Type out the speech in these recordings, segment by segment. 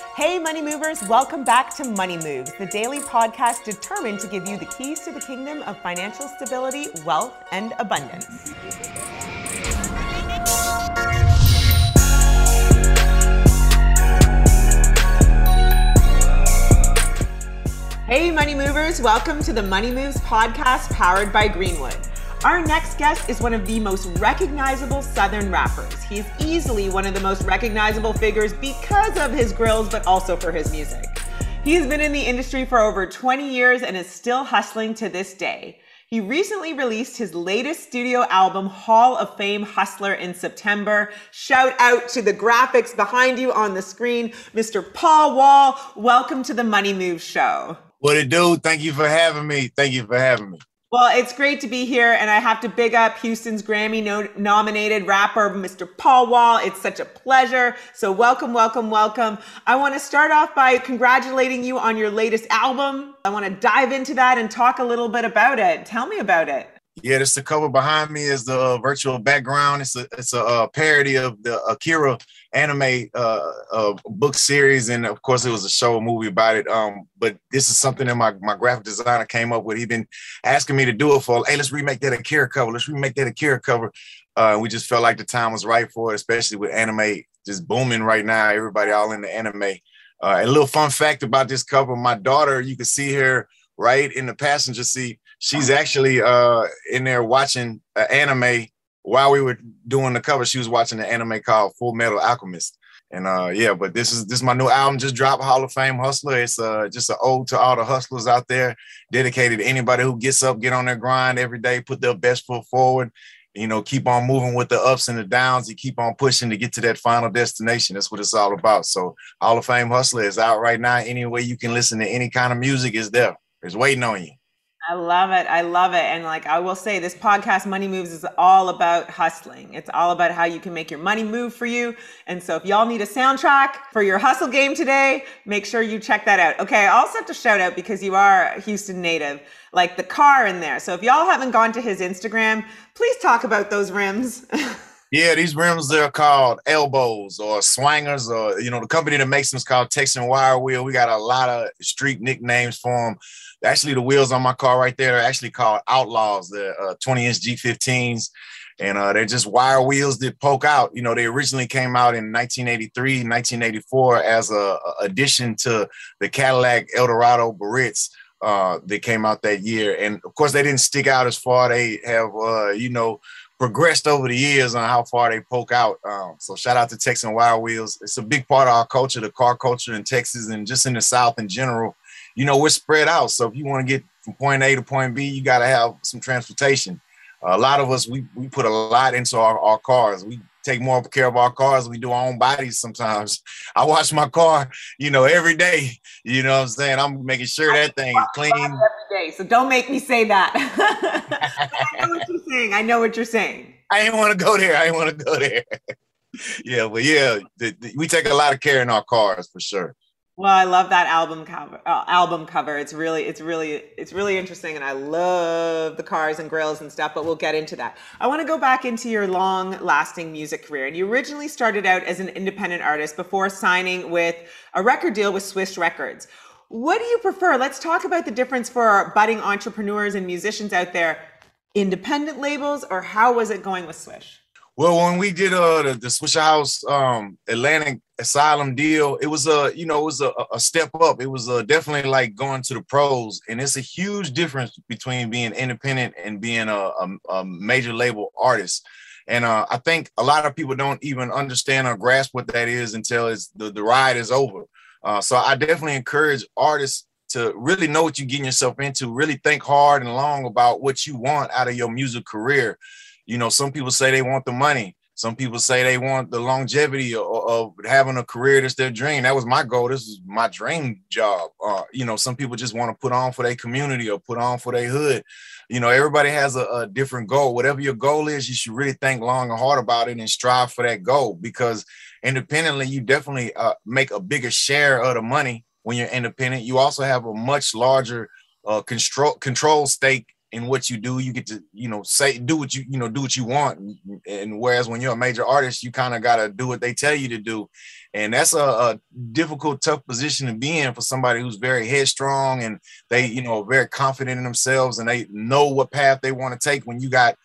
Hey, Money Movers, welcome back to Money Moves, the daily podcast determined to give you the keys to the kingdom of financial stability, wealth, and abundance. Hey, Money Movers, welcome to the Money Moves podcast powered by Greenwood. Our next guest is one of the most recognizable Southern rappers. He is easily one of the most recognizable figures because of his grills, but also for his music. He has been in the industry for over 20 years and is still hustling to this day. He recently released his latest studio album, Hall of Fame Hustler, in September. Shout out to the graphics behind you on the screen, Mr. Paul Wall. Welcome to the Money Move Show. What it do? Thank you for having me. Thank you for having me. Well, it's great to be here, and I have to big up Houston's Grammy no- nominated rapper, Mr. Paul Wall. It's such a pleasure. So, welcome, welcome, welcome. I want to start off by congratulating you on your latest album. I want to dive into that and talk a little bit about it. Tell me about it. Yeah, this the cover behind me is the uh, virtual background. It's a it's a uh, parody of the Akira anime uh, uh, book series, and of course, it was a show, movie about it. Um, but this is something that my my graphic designer came up with. He's been asking me to do it for. Hey, let's remake that Akira cover. Let's remake that Akira cover. Uh, we just felt like the time was right for it, especially with anime just booming right now. Everybody all in the anime. A little fun fact about this cover: my daughter, you can see her right in the passenger seat. She's actually uh, in there watching an anime while we were doing the cover, she was watching the anime called Full Metal Alchemist. And uh, yeah, but this is this is my new album just dropped, Hall of Fame Hustler. It's uh, just an ode to all the hustlers out there, dedicated to anybody who gets up, get on their grind every day, put their best foot forward, you know, keep on moving with the ups and the downs. and keep on pushing to get to that final destination. That's what it's all about. So Hall of Fame Hustler is out right now. Any way you can listen to any kind of music is there. It's waiting on you. I love it. I love it. And like I will say, this podcast, Money Moves, is all about hustling. It's all about how you can make your money move for you. And so if y'all need a soundtrack for your hustle game today, make sure you check that out. Okay, I also have to shout out because you are a Houston native, like the car in there. So if y'all haven't gone to his Instagram, please talk about those rims. Yeah, these rims they're called elbows or swangers, or you know, the company that makes them is called Texan Wire Wheel. We got a lot of street nicknames for them. Actually, the wheels on my car right there are actually called Outlaws. The uh, 20 inch G15s, and uh, they're just wire wheels that poke out. You know, they originally came out in 1983, 1984 as a, a addition to the Cadillac Eldorado Biarritz. uh, that came out that year. And of course, they didn't stick out as far. They have, uh, you know, progressed over the years on how far they poke out. Um, so shout out to Texan Wire Wheels. It's a big part of our culture, the car culture in Texas and just in the South in general. You know, we're spread out. So if you want to get from point A to point B, you got to have some transportation. a lot of us, we, we put a lot into our, our cars. We take more care of our cars we do our own bodies sometimes. I wash my car, you know, every day. You know what I'm saying? I'm making sure that thing is clean. Every day. So don't make me say that. I know what you're saying. I know what you're saying. I didn't want to go there. I didn't want to go there. yeah, but yeah, the, the, we take a lot of care in our cars for sure. Well, I love that album cover. Uh, album cover. It's really, it's really, it's really interesting, and I love the cars and grills and stuff. But we'll get into that. I want to go back into your long-lasting music career. And you originally started out as an independent artist before signing with a record deal with Swiss Records. What do you prefer? Let's talk about the difference for budding entrepreneurs and musicians out there. Independent labels, or how was it going with Swish? Well, when we did uh the, the Swishahouse um Atlantic Asylum deal, it was a you know it was a, a step up. It was uh, definitely like going to the pros, and it's a huge difference between being independent and being a, a, a major label artist. And uh, I think a lot of people don't even understand or grasp what that is until it's the, the ride is over. Uh, so I definitely encourage artists to really know what you're getting yourself into, really think hard and long about what you want out of your music career you know, some people say they want the money. Some people say they want the longevity of, of having a career that's their dream. That was my goal. This is my dream job. Uh, you know, some people just want to put on for their community or put on for their hood. You know, everybody has a, a different goal. Whatever your goal is, you should really think long and hard about it and strive for that goal because independently, you definitely uh, make a bigger share of the money when you're independent. You also have a much larger uh, control control stake in what you do. You get to, you know, say do what you, you know, do what you want. And whereas when you're a major artist, you kind of got to do what they tell you to do. And that's a, a, difficult, tough position to be in for somebody who's very headstrong and they, you know, very confident in themselves and they know what path they want to take. When you got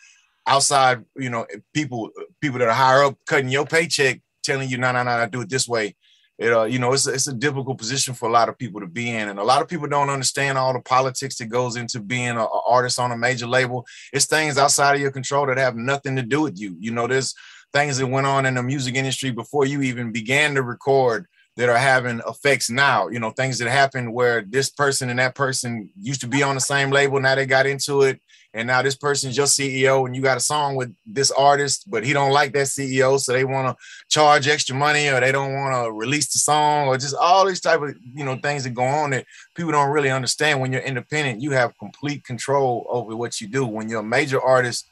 outside, you know, people, people that are higher up cutting your paycheck, telling you, no, no, no, do it this way it uh, you know it's a, it's a difficult position for a lot of people to be in. And a lot of people don't understand all the politics that goes into being an artist on a major label. It's things outside of your control that have nothing to do with you. You know there's things that went on in the music industry before you even began to record that are having effects now. You know things that happened where this person and that person used to be on the same label now they got into it and now this person's your CEO and you got a song with this artist, but he don't like that CEO, so they want to charge extra money or they don't want to release the song or just all these type of you know things that go on that people don't really understand. When you're independent, you have complete control over what you do. When you're a major artist,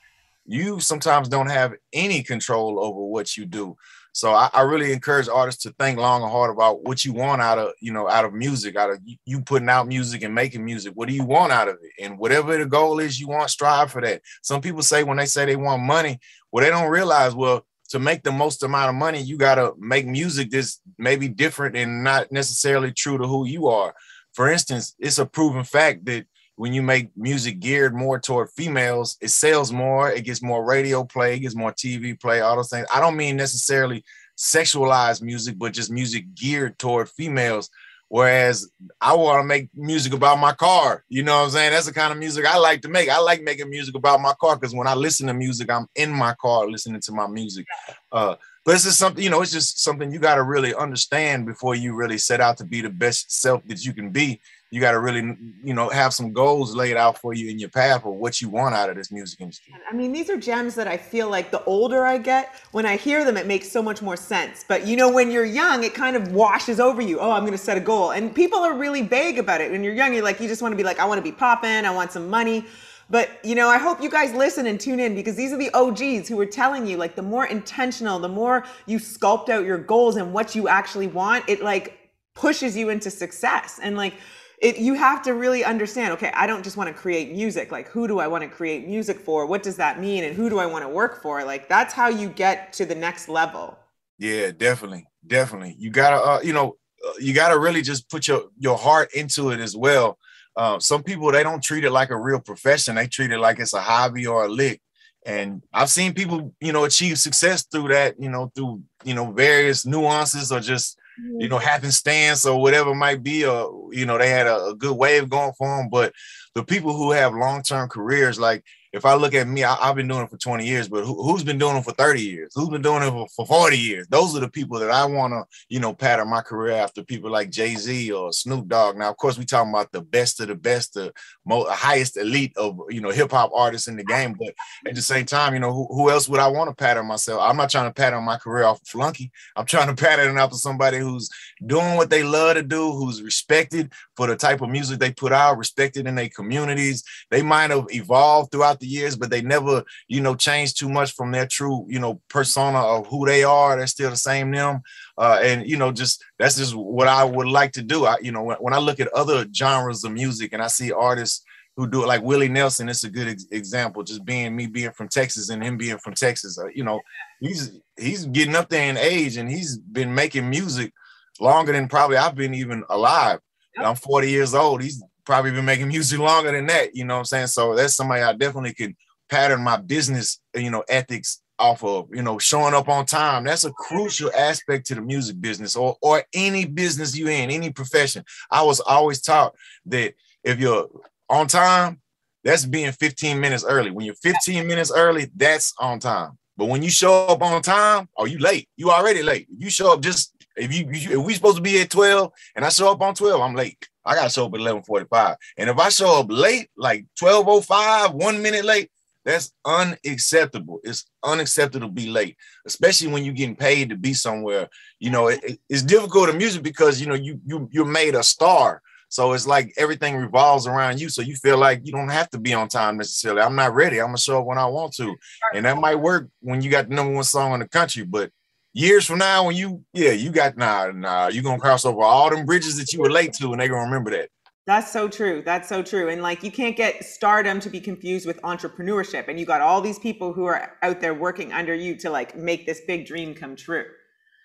you sometimes don't have any control over what you do. So I, I, really encourage artists to think long and hard about what you want out of, you know, out of music, out of you putting out music and making music. What do you want out of it? And whatever the goal is you want, strive for that. Some people say when they say they want money, well, they don't realize, well, to make the most amount of money, you got to make music that's maybe different and not necessarily true to who you are. For instance, it's a proven fact that when you make music geared more toward females, it sells more, it gets more radio play, it gets more TV play, all those things. I don't mean necessarily sexualized music, but just music geared toward females. Whereas I want to make music about my car. You know what I'm saying? That's the kind of music I like to make. I like making music about my car because when I listen to music, I'm in my car listening to my music. Uh, but it's just something, you know, it's just something you got to really understand before you really set out to be the best self that you can be. You got to really you know have some goals laid out for you in your path or what you want out of this music industry. I mean these are gems that i feel like the older i get when i hear them it makes so much more sense. But you know when you're young it kind of washes over you. Oh i'm going to set a goal. And people are really vague about it. When you're young you're like you just want to be like i want to be popping i want some money but you know i hope you guys listen and tune in because these are the og's who are telling you like the more intentional the more you sculpt out your goals and what you actually want it like pushes you into success. And like it, you have to really understand okay i don't just want to create music. Like who do i want to create music for? What does that mean? And who do i want to work for? Like that's how you get to the next level. Yeah definitely. Definitely. You gotta uh, you know uh, you gotta really just put your your heart into it as well uh, some people they don't treat it like a real profession. They treat it like it's a hobby or a lick. And i've seen people you know achieve success through that you know through you know various nuances or just you know, happenstance or whatever it might be, or you know, they had a, a good wave going for them. But the people who have long-term careers, like if I look at me, I, have been doing it for 20 years, but who, has been doing it for 30 years? Who's been doing it for, for 40 years? Those are the people that I want to, you know, pattern my career after people like Jay Z or Snoop Dogg. Now, of course, we talking about the best of the best, the most highest elite of, you know, hip hop artists in the game. But at the same time, you know, who, who else would I want to pattern myself? I'm not trying to pattern my career off of Flunky. I'm trying to pattern it after somebody who's doing what they love to do, who's respected for the type of music they put out, respected in their communities. They might have evolved throughout the years, but they never you know, change too much from their true, you know, persona of who they are. They're still the same them. Uh, and you know, just that's just what I would like to do. I, you know, when, when I look at other genres of music and I see artists who do it like Willie Nelson, it's a good ex- example. Just being me being from Texas and him being from Texas, uh, you know, he's he's getting up there in age and he's been making music longer than probably I've been even alive. I'm 40 years old. He's probably been making music longer than that. You know what I'm saying? So that's somebody I definitely could pattern my business, you know, ethics off of, you know, showing up on time. That's a crucial aspect to the music business or or any business you in, any profession. I was always taught that if you're on time, that's being 15 minutes early. When you're 15 minutes early, that's on time. But when you show up on time, are you late. You already late. You show up just if you, if we supposed to be at 12 and I show up on 12, I'm late. I gotta show up at 11:45. And if I show up late, like 12:05, one minute late, that's unacceptable. It's unacceptable to be late, especially when you're getting paid to be somewhere. You know, it, it's difficult in music because you know you you you're made a star. So it's like everything revolves around you. So you feel like you don't have to be on time necessarily. I'm not ready. I'm gonna show up when I want to, and that might work when you got the number one song in the country. But years from now, when you yeah you got nah nah you gonna cross over all them bridges that you were late to, and they're gonna remember that. That's so true. That's so true. And like you can't get stardom to be confused with entrepreneurship. And you got all these people who are out there working under you to like make this big dream come true.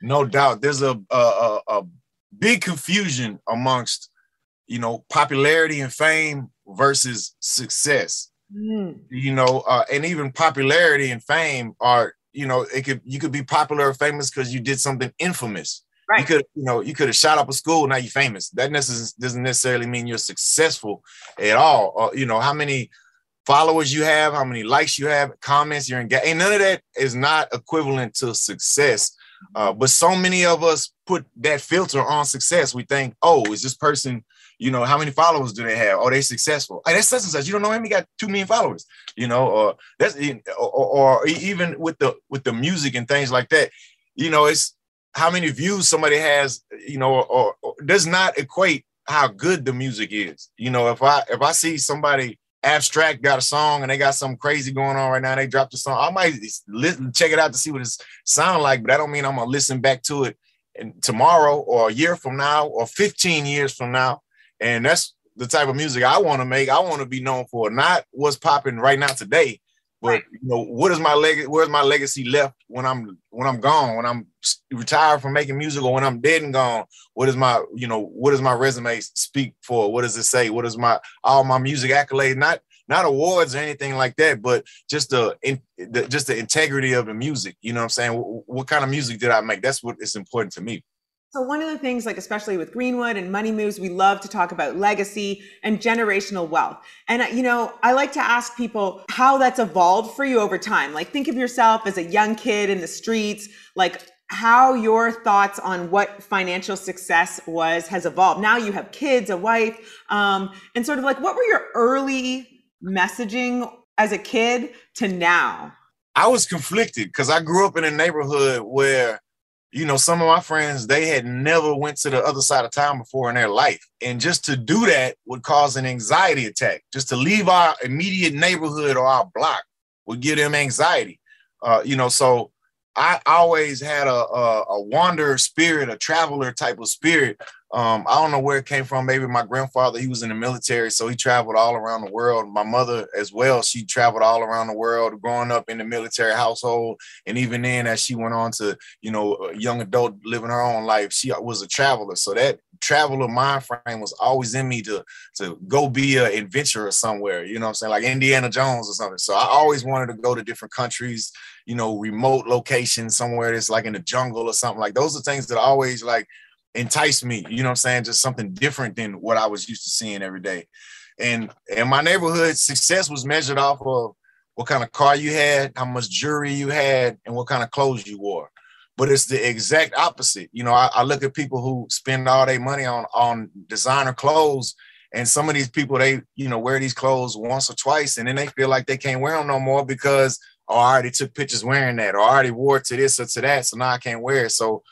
No doubt. There's a a, a big confusion amongst you know popularity and fame versus success. Mm. You know, uh, and even popularity and fame are you know it could you could be popular or famous because you did something infamous Right. You could, you know, you could have shot up a school. Now you're famous. That necess- doesn't necessarily mean you're successful at all. Or, you know, how many followers you have, how many likes you have, comments you're engaged. And none of that is not equivalent to success. Uh, but so many of us put that filter on success. We think, oh, is this person, you know, how many followers do they have? Are they successful? Hey, that's such and such. You don't know him. He got two million followers. You know, or that's or, or even with the with the music and things like that. You know, it's how many views somebody has, you know, or, or, does not equate how good the music is. You know, if I if I see somebody abstract got a song and they got something crazy going on right now, they dropped a song, I might listen, check it out to see what it sound like, but I don't mean I'm gonna listen back to it and tomorrow or a year from now or 15 years from now. And that's the type of music I want to make. I want to be known for not what's popping right now today, but you know, what is my leg? Where's my legacy left when I'm when I'm gone? When I'm retired from making music, or when I'm dead and gone? What is my you know? What does my resume speak for? What does it say? What is my all my music accolades? Not not awards or anything like that, but just the, in, the just the integrity of the music. You know what I'm saying? What, what kind of music did I make? That's what is important to me. So one of the things, like especially with Greenwood and Money Moves, we love to talk about legacy and generational wealth. And you know, I like to ask people how that's evolved for you over time. Like think of yourself as a young kid in the streets, like how your thoughts on what financial success was has evolved. Now you have kids, a wife, um, and sort of like what were your early messaging as a kid to now? I was conflicted because I grew up in a neighborhood where you know, some of my friends, they had never went to the other side of town before in their life. And just to do that would cause an anxiety attack. Just to leave our immediate neighborhood or our block would give them anxiety. Uh, you know, so I always had a, a, a wanderer spirit, a traveler type of spirit um, I don't know where it came from. Maybe my grandfather, he was in the military, so he traveled all around the world. My mother as well, she traveled all around the world, growing up in the military household. And even then, as she went on to, you know, young adult living her own life, she was a traveler. So that traveler mind frame was always in me to to go be an adventurer somewhere, you know what I'm saying? Like Indiana Jones or something. So I always wanted to go to different countries, you know, remote locations somewhere that's like in the jungle or something. Like those are things that always like enticed me. You know I'm saying? Just something different than what I was used to seeing every day. And in my neighborhood, success was measured off of what kind of car you had, how much jewelry you had, and what kind of clothes you wore. But it's the exact opposite. You know, I, I look at people who spend all their money on on designer clothes, and some of these people they you know wear these clothes once or twice, and then they feel like they can't wear them no more because oh, I already took pictures wearing that, or I already wore it to this or to that, so now I can't wear it. So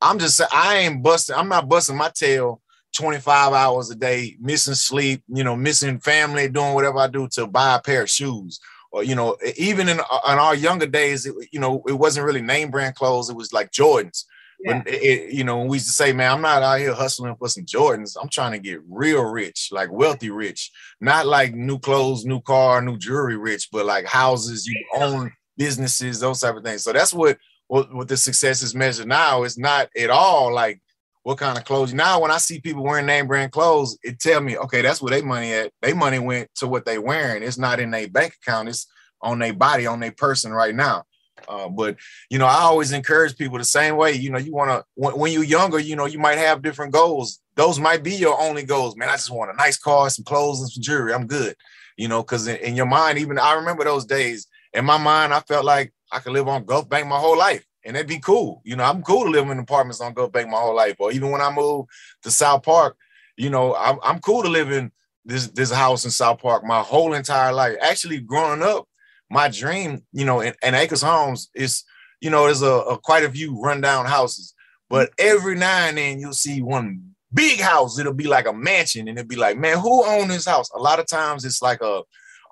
I'm just I ain't busting. I'm not busting my tail 25 hours a day, missing sleep, you know, missing family, doing whatever I do to buy a pair of shoes. Or you know, even in, uh, in our younger days, it, you know, it wasn't really name brand clothes. It was like Jordans. Yeah. But it, you know, we used to say, man, I'm not out here hustling for some Jordans. I'm trying to get real rich, like wealthy rich, not like new clothes, new car, new jewelry rich, but like houses, you own businesses, those type of things. So that's what what, what the success is measured now. is not at all like what kind of clothes. Now, when I see people wearing name brand clothes, it tell me, okay, that's where they money at. They money went to what they wearing. It's not in their bank account. It's on their body, on their person right now. Uh, but you know, I always encourage people the same way. You know, you want to when, when, you're younger, you know, you might have different goals. Those might be your only goals. Man, I just want a nice car, some clothes, and some jewelry. I'm good. You know, because in, in your mind, even I remember those days. In my mind, I felt like I could live on Gulf Bank my whole life and it'd be cool. You know, I'm cool to live in apartments on Gulf Bank my whole life. Or even when I moved to South Park, you know, I'm, I'm cool to live in this this house in South Park my whole entire life. Actually, growing up, my dream, you know, in, in Acres Homes is, you know, there's a, a quite a few rundown houses, but every now and then you'll see one big house. It'll be like a mansion, and it'll be like, man, who owned this house? A lot of times it's like a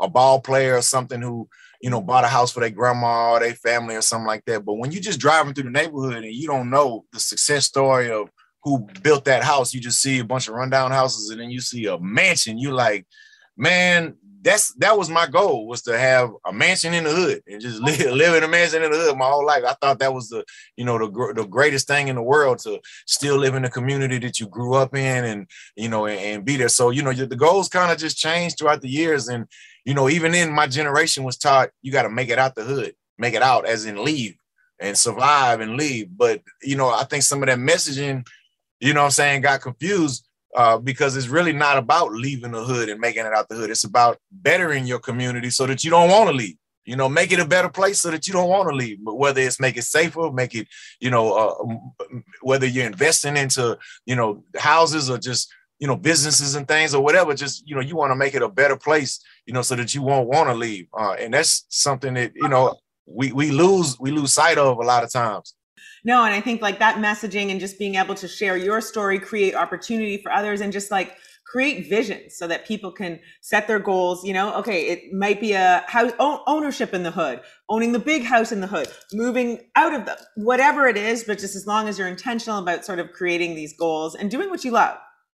a ball player or something who you know, bought a house for their grandma or their family or something like that. But when you just driving through the neighborhood and you don't know the success story of who built that house, you just see a bunch of rundown houses and then you see a mansion. You're like, man, that's that was my goal was to have a mansion in the hood and just live, live in a mansion in the hood my whole life. I thought that was the you know the the greatest thing in the world to still live in the community that you grew up in and you know and, and be there. So you know the goals kind of just changed throughout the years and you know even in my generation was taught you got to make it out the hood, make it out as in leave and survive and leave. But you know I think some of that messaging, you know I'm saying, got confused uh, because it's really not about leaving the hood and making it out the hood. It's about bettering your community so that you don't want to leave. You know, make it a better place so that you don't want to leave. But whether it's make it safer, make it, you know, uh, whether you're investing into, you know, houses or just, you know, businesses and things or whatever, just, you know, you want to make it a better place, you know, so that you won't want to leave. Uh, and that's something that, you know, we, we lose, we lose sight of a lot of times. No, and I think like that messaging and just being able to share your story, create opportunity for others, and just like create visions so that people can set their goals. You know, okay, it might be a house ownership in the hood, owning the big house in the hood, moving out of the whatever it is, but just as long as you're intentional about sort of creating these goals and doing what you love.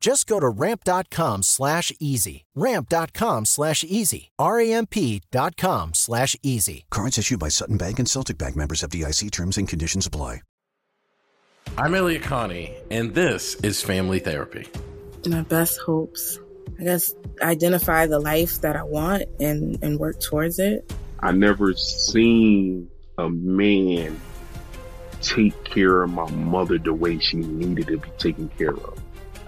Just go to ramp.com slash easy. Ramp.com slash easy. R-A-M-P.com slash easy. Cards issued by Sutton Bank and Celtic Bank members of FDIC terms and conditions apply. I'm Elliott Connie, and this is Family Therapy. My best hopes I guess identify the life that I want and and work towards it. I never seen a man take care of my mother the way she needed to be taken care of.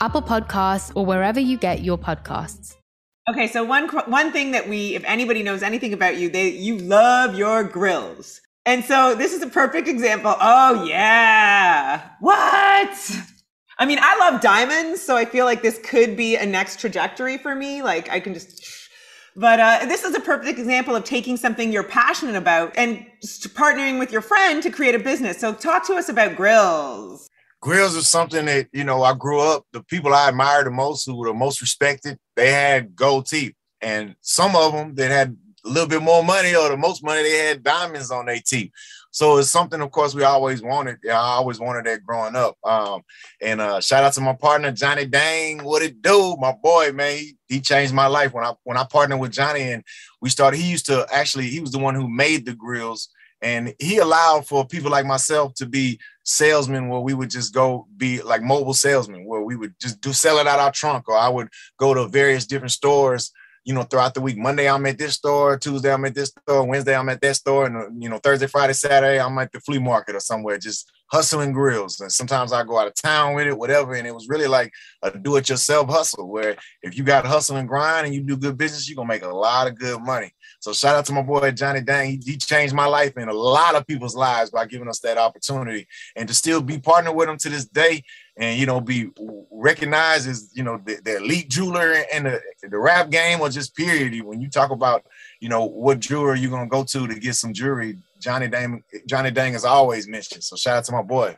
Apple Podcasts, or wherever you get your podcasts. Okay, so one one thing that we, if anybody knows anything about you, they you love your grills, and so this is a perfect example. Oh yeah, what? I mean, I love diamonds, so I feel like this could be a next trajectory for me. Like I can just. But uh, this is a perfect example of taking something you're passionate about and partnering with your friend to create a business. So talk to us about grills. Grills is something that you know I grew up. The people I admired the most, who were the most respected, they had gold teeth, and some of them that had a little bit more money or the most money, they had diamonds on their teeth. So it's something, of course, we always wanted. I always wanted that growing up. Um, and uh, shout out to my partner Johnny Dang. What it do, my boy, man? He, he changed my life when I when I partnered with Johnny, and we started. He used to actually, he was the one who made the grills and he allowed for people like myself to be salesmen where we would just go be like mobile salesmen where we would just do sell it out our trunk or i would go to various different stores you know throughout the week. Monday i'm at this store tuesday i'm at this store wednesday i'm at that store and you know thursday friday saturday i'm at the flea market or somewhere just hustling grills. And sometimes i go out of town with it whatever and it was really like a do-it-yourself hustle where if you got hustle and grind and you do good business you're gonna make a lot of good money so shout out to my boy Johnny Dang. He, he changed my life and a lot of people's lives by giving us that opportunity and to still be partnered with him to this day and you know be recognized as you know the, the elite jeweler in the, the rap game or just period. When you talk about you know what jeweler you're gonna go to to get some jewelry, Johnny Dang Johnny Dang is always mentioned. So shout out to my boy.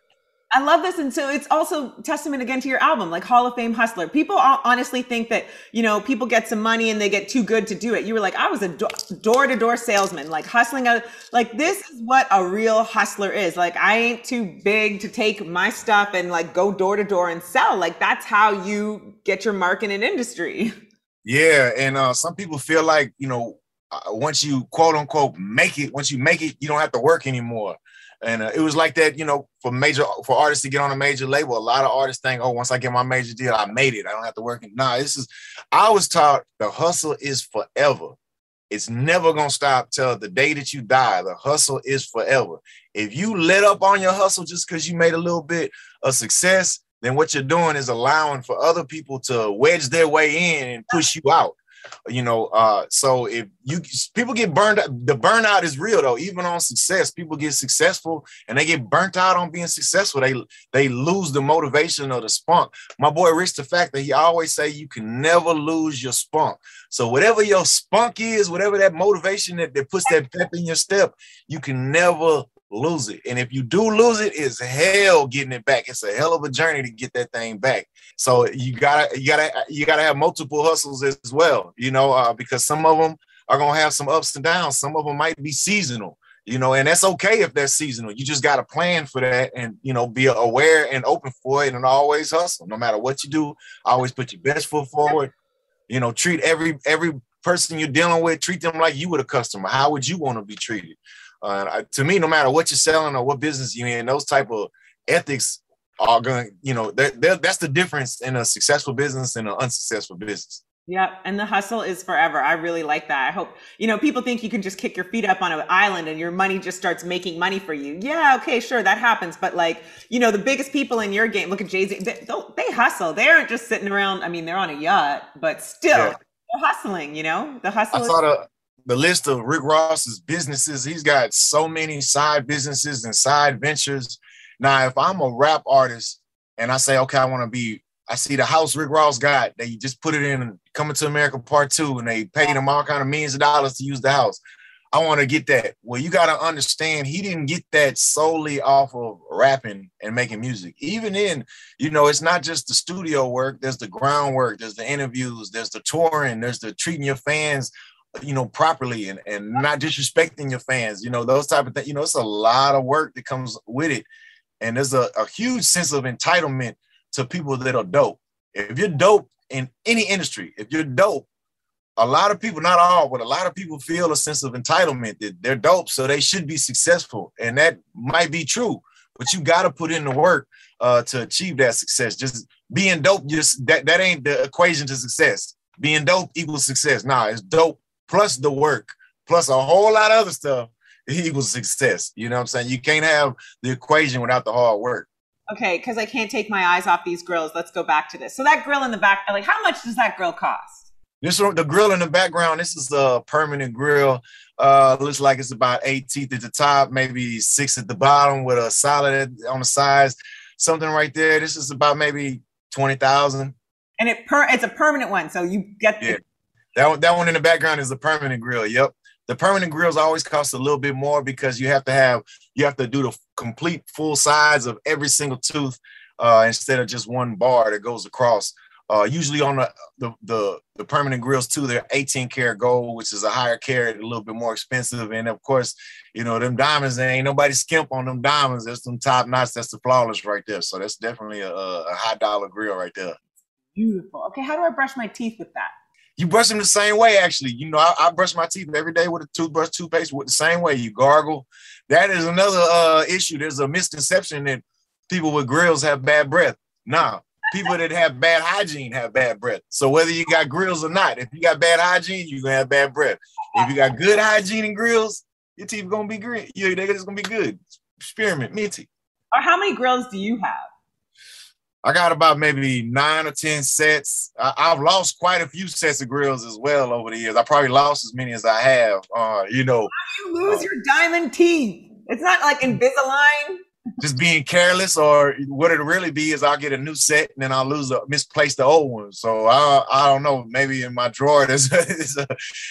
I love this. And so it's also testament again to your album, like Hall of Fame Hustler. People honestly think that, you know, people get some money and they get too good to do it. You were like, I was a door to door salesman, like hustling out. Like, this is what a real hustler is. Like, I ain't too big to take my stuff and like go door to door and sell. Like, that's how you get your mark in an industry. Yeah, and uh, some people feel like you know uh, once you quote unquote make it, once you make it, you don't have to work anymore. And uh, it was like that, you know, for major for artists to get on a major label. A lot of artists think, oh, once I get my major deal, I made it. I don't have to work. Nah, this is. I was taught the hustle is forever. It's never gonna stop till the day that you die. The hustle is forever. If you let up on your hustle just because you made a little bit of success, then what you're doing is allowing for other people to wedge their way in and push you out you know uh so if you people get burned the burnout is real though. Even on success people get successful and they get burnt out on being successful. They they lose the motivation or the spunk. My boy Rich the Factor he always say you can never lose your spunk. So whatever your spunk is whatever that motivation that, that puts that pep in your step you can never lose it. And if you do lose it, it's hell getting it back. It's a hell of a journey to get that thing back. So you gotta, you gotta, you gotta have multiple hustles as well, you know, uh, because some of them are gonna have some ups and downs. Some of them might be seasonal. you know, and that's okay if that's seasonal. You just got to plan for that and, you know, be aware and open for it and always hustle. No matter what you do, always put your best foot forward. You know, treat every every person you're dealing with, treat them like you would a customer. How would you want to be treated? Uh, to me, no matter what you're selling or what business you're in, those type of ethics are going, you know, they're, they're, that's the difference in a successful business and an unsuccessful business. Yep. And the hustle is forever. I really like that. I hope, you know, people think you can just kick your feet up on an island and your money just starts making money for you. Yeah. Okay. Sure. That happens. But like, you know, the biggest people in your game, look at Jay Z, they, they, hustle. They aren't just sitting around. I mean, they're on a yacht, but still yeah. they're hustling, you know, the hustle. I saw the, the list of Rick Ross's businesses. He's got so many side businesses and side ventures. Now, if I'm a rap artist and I say, okay, I want to be I see the house Rick Ross got. They just put it in Coming to America Part Two, and they paid him all kind of millions of dollars to use the house. I want to get that. Well, you got to understand, he didn't get that solely off of rapping and making music. Even in, you know, it's not just the studio work. There's the groundwork. There's the interviews. There's the touring. There's the treating your fans, you know, properly and and not disrespecting your fans. You know, those type of things. You know, it's a lot of work that comes with it, and there's a, a huge sense of entitlement to people that are dope. If you're dope in any industry, if you're dope, a lot of people, not all, but a lot of people feel a sense of entitlement that they're dope, so they should be successful. And that might be true, but you got to put in the work uh, to achieve that success. Just being dope, just that, that ain't the equation to success. Being dope equals success. Nah, it's dope plus the work, plus a whole lot of other stuff equals success. You know what I'm saying? You can't have the equation without the hard work. Okay, because I can't take my eyes off these grills. Let's go back to this. So that grill in the back, like, how much does that grill cost? This the grill in the background. This is a permanent grill. Uh, looks like it's about eight teeth at the top, maybe six at the bottom, with a solid on the sides. Something right there. This is about maybe twenty thousand. And it per it's a permanent one, so you get yeah. That one, that one in the background is a permanent grill. Yep. The permanent grills always cost a little bit more because you have to have you have to do the complete full size of every single tooth uh, instead of just one bar that goes across. Uh, usually on the, the, the the permanent grills too, they're 18 karat gold, which is a higher carat, a little bit more expensive. And of course, you know them diamonds. There ain't nobody skimp on them diamonds. That's them top notch. That's the flawless right there. So that's definitely a, a high dollar grill right there. Beautiful. Okay, how do I brush my teeth with that? You brush them the same way, actually. You know, I, I, brush my teeth every day with a toothbrush, toothpaste, with the same way. You gargle. That is another uh, issue. There's a misconception that people with grills have bad breath. Nah, people that have bad hygiene have bad breath. So whether you got grills or not, if you got bad hygiene, you're gonna have bad breath. If you got good hygiene and grills, your teeth gonna be great. Just gonna be good. Spearmint, minty. Or how many grills do you have? I got about maybe nine or ten sets. I, have lost quite a few sets of grills as well over the years. I probably lost as many as I have. Uh, you know, how do you lose uh, your diamond teeth? It's not like Invisalign. Just being careless, or what it really be is I'll get a new set and then I'll lose a misplace the old one. So I I don't know. Maybe in my drawer there's there's a,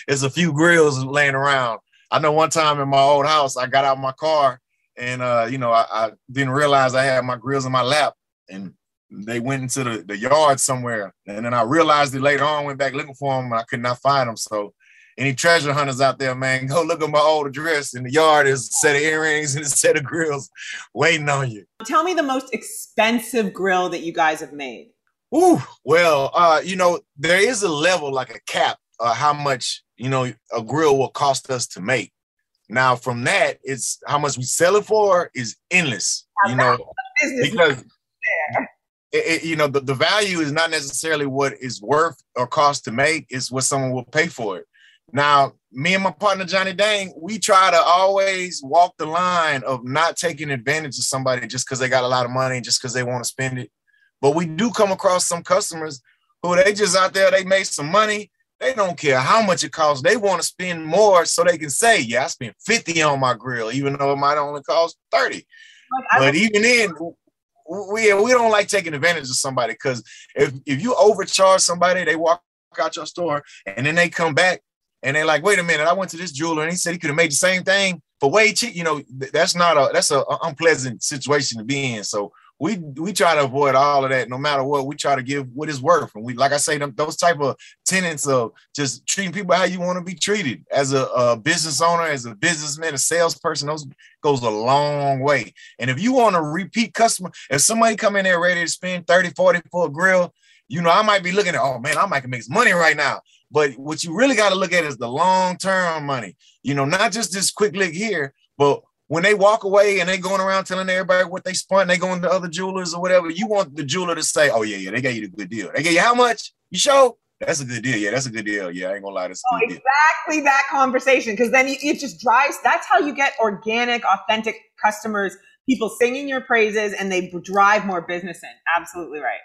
there's a few grills laying around. I know one time in my old house I got out my car and uh, you know I, I didn't realize I had my grills in my lap and they went into the, the yard somewhere. And then I realized it later on, went back looking for them, and I could not find them. So any treasure hunters out there, man, go look at my old address. In the yard is a set of earrings and a set of grills waiting on you. Tell me the most expensive grill that you guys have made. Ooh, well, uh, you know, there is a level, like a cap, uh, how much, you know, a grill will cost us to make. Now, from that, it's how much we sell it for is endless, you know, because it, you know, the, the value is not necessarily what is worth or cost to make, it's what someone will pay for it. Now, me and my partner Johnny Dang, we try to always walk the line of not taking advantage of somebody just because they got a lot of money, just because they want to spend it. But we do come across some customers who they just out there, they made some money. They don't care how much it costs. They want to spend more so they can say, Yeah, I spent 50 on my grill, even though it might only cost 30. Like, but even then, we we don't like taking advantage of somebody because if if you overcharge somebody, they walk out your store and then they come back and they're like, wait a minute, I went to this jeweler and he said he could have made the same thing for way cheap. You know, that's not a that's a, a unpleasant situation to be in. So we we try to avoid all of that no matter what we try to give what is worth. And we like i say them, those type of tenants of just treating people how you want to be treated. As a, a, business owner as a businessman a salesperson those goes a long way. And if you want a repeat customer if somebody come in there ready to spend 30 40 for a grill you know i might be looking at oh man i might make some money right now. But what you really got to look at is the long term money. You know not just this quick lick here but when they walk away and they going around telling everybody what they spent, they going to other jewelers or whatever, you want the jeweler to say, "Oh yeah, yeah, they gave you the good deal. They gave you how much? You show that's a good deal. Yeah, that's a good deal. Yeah, I ain't gonna lie, that's oh, exactly that conversation because then it just drives. That's how you get organic, authentic customers, people singing your praises, and they drive more business in. Absolutely right.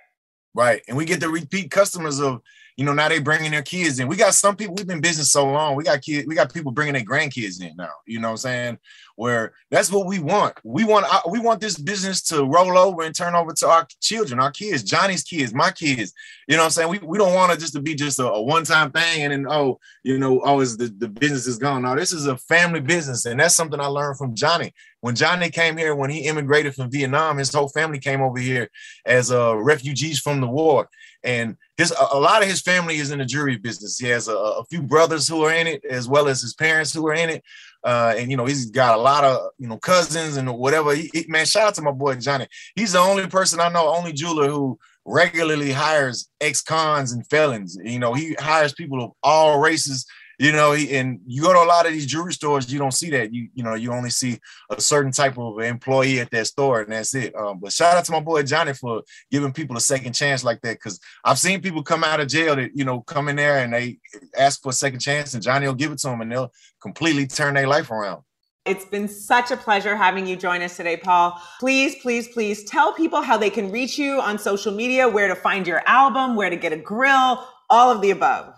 Right, and we get the repeat customers of you know, now they bringing their kids in. We got some people, we've been business so long. We got kids, we got people bringing their grandkids in now. You know what I'm saying? Where that's what we want. We want we want this business to roll over and turn over to our children, our kids, Johnny's kids, my kids. You know what I'm saying? We, we don't want it just to be just a, a one-time thing and then oh, you know, always the, the business is gone. Now this is a family business, and that's something I learned from Johnny. When Johnny came here, when he immigrated from Vietnam, his whole family came over here as uh, refugees from the war and his a, lot of his family is in the jewelry business. He has a, a, few brothers who are in it, as well as his parents who are in it. Uh, and you know, he's got a lot of you know cousins and whatever. He, he, man, shout out to my boy Johnny. He's the only person I know, only jeweler who regularly hires ex-cons and felons. You know, he hires people of all races you know, and you go to a lot of these jewelry stores, you don't see that. You you know, you only see a certain type of employee at that store, and that's it. Um, but shout out to my boy Johnny for giving people a second chance like that, because I've seen people come out of jail that you know come in there and they ask for a second chance, and Johnny will give it to them, and they'll completely turn their life around. It's been such a pleasure having you join us today, Paul. Please, please, please tell people how they can reach you on social media, where to find your album, where to get a grill, all of the above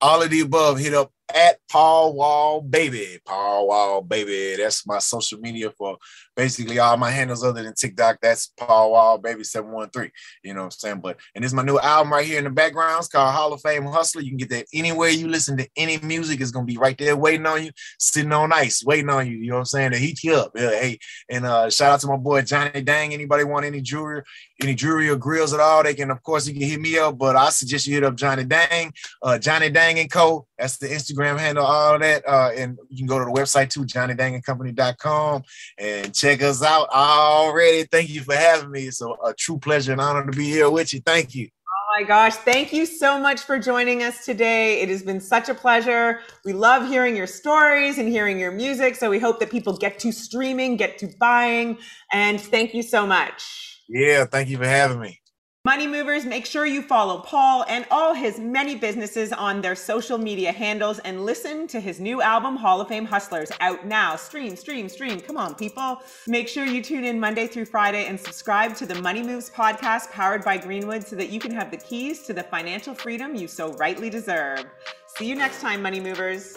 all of the above, hit up at Paul Wall Baby. Paul Wall Baby. That's my social media for basically all my handles other than TikTok. That's Paul Wall Baby 713. You know what I'm saying? But and this is my new album right here in the background. It's called Hall of Fame Hustler. You can get that anywhere you listen to any music. It's gonna be right there waiting on you, sitting on ice, waiting on you. You know what I'm saying? To heat you up. Yeah, hey, and uh shout out to my boy Johnny Dang. Anybody want any jewelry, any jewelry or grills at all? They can, of course, you can hit me up, but I suggest you hit up Johnny Dang, uh Johnny Dang and Co. That's the Instagram handle, all that. Uh, and you can go to the website too, johnnydangandcompany.com and check us out already. Thank you for having me. It's a, a true pleasure and honor to be here with you. Thank you. Oh my gosh, thank you so much for joining us today. It has been such a pleasure. We love hearing your stories and hearing your music. So we hope that people get to streaming, get to buying. And thank you so much. Yeah, thank you for having me. Money movers, make sure you follow Paul and all his many businesses on their social media handles and listen to his new album, Hall of Fame Hustlers, out now. Stream, stream, stream. Come on, people. Make sure you tune in Monday through Friday and subscribe to the Money Moves podcast powered by Greenwood so that you can have the keys to the financial freedom you so rightly deserve. See you next time, Money Movers.